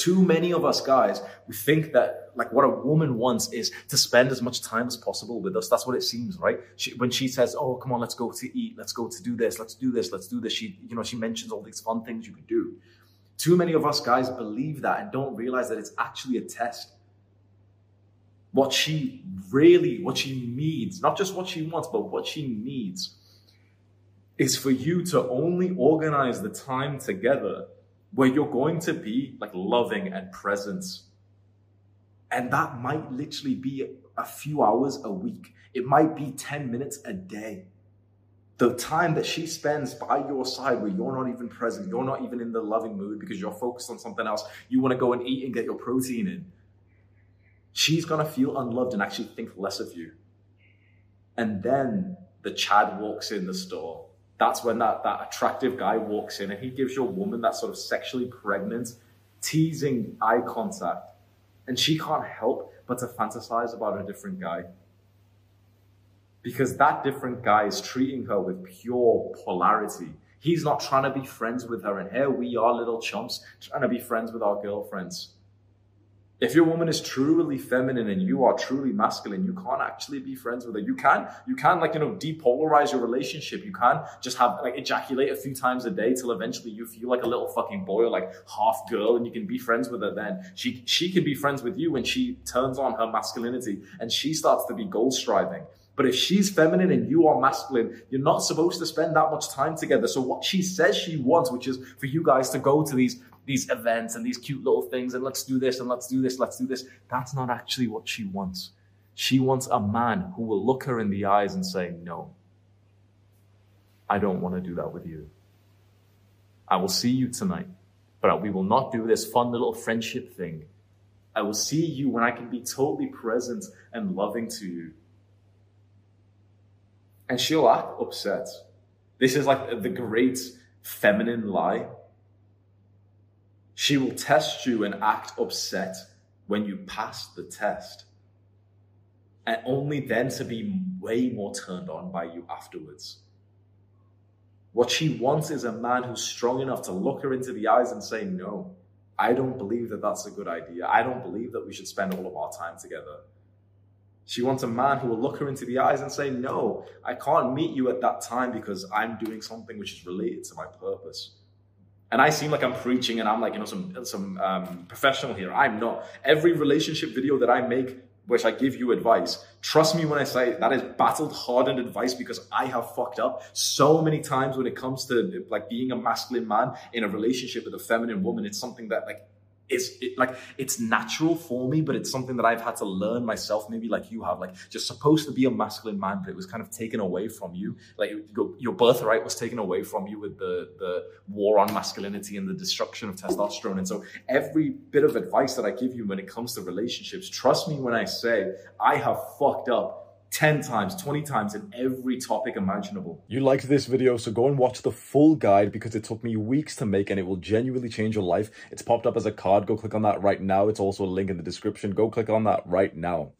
too many of us guys, we think that like what a woman wants is to spend as much time as possible with us. That's what it seems, right? She, when she says, "Oh, come on, let's go to eat, let's go to do this, let's do this, let's do this," she, you know, she mentions all these fun things you can do. Too many of us guys believe that and don't realize that it's actually a test. What she really, what she needs, not just what she wants, but what she needs, is for you to only organize the time together where you're going to be like loving and present. And that might literally be a few hours a week. It might be 10 minutes a day. The time that she spends by your side where you're not even present, you're not even in the loving mood because you're focused on something else. You want to go and eat and get your protein in. She's going to feel unloved and actually think less of you. And then the Chad walks in the store that's when that, that attractive guy walks in and he gives your woman that sort of sexually pregnant, teasing eye contact. And she can't help but to fantasize about a different guy. Because that different guy is treating her with pure polarity. He's not trying to be friends with her. And here we are, little chumps, trying to be friends with our girlfriends. If your woman is truly feminine and you are truly masculine, you can't actually be friends with her. You can, you can like, you know, depolarize your relationship. You can just have like ejaculate a few times a day till eventually you feel like a little fucking boy or like half girl and you can be friends with her then. She, she can be friends with you when she turns on her masculinity and she starts to be goal striving. But if she's feminine and you are masculine, you're not supposed to spend that much time together. So what she says she wants, which is for you guys to go to these these events and these cute little things and let's do this and let's do this, let's do this. That's not actually what she wants. She wants a man who will look her in the eyes and say, no, I don't want to do that with you. I will see you tonight, but we will not do this fun little friendship thing. I will see you when I can be totally present and loving to you. And she'll act upset. This is like the great feminine lie she will test you and act upset when you pass the test. And only then to be way more turned on by you afterwards. What she wants is a man who's strong enough to look her into the eyes and say, No, I don't believe that that's a good idea. I don't believe that we should spend all of our time together. She wants a man who will look her into the eyes and say, No, I can't meet you at that time because I'm doing something which is related to my purpose and I seem like I'm preaching and I'm like, you know, some, some um, professional here. I'm not. Every relationship video that I make, which I give you advice, trust me when I say that is battled, hardened advice because I have fucked up so many times when it comes to like being a masculine man in a relationship with a feminine woman. It's something that like it's it, like it's natural for me, but it's something that I've had to learn myself. Maybe like you have, like you're supposed to be a masculine man, but it was kind of taken away from you. Like your, your birthright was taken away from you with the the war on masculinity and the destruction of testosterone. And so every bit of advice that I give you when it comes to relationships, trust me when I say I have fucked up 10 times, 20 times in every topic imaginable. You liked this video, so go and watch the full guide because it took me weeks to make and it will genuinely change your life. It's popped up as a card. Go click on that right now. It's also a link in the description. Go click on that right now.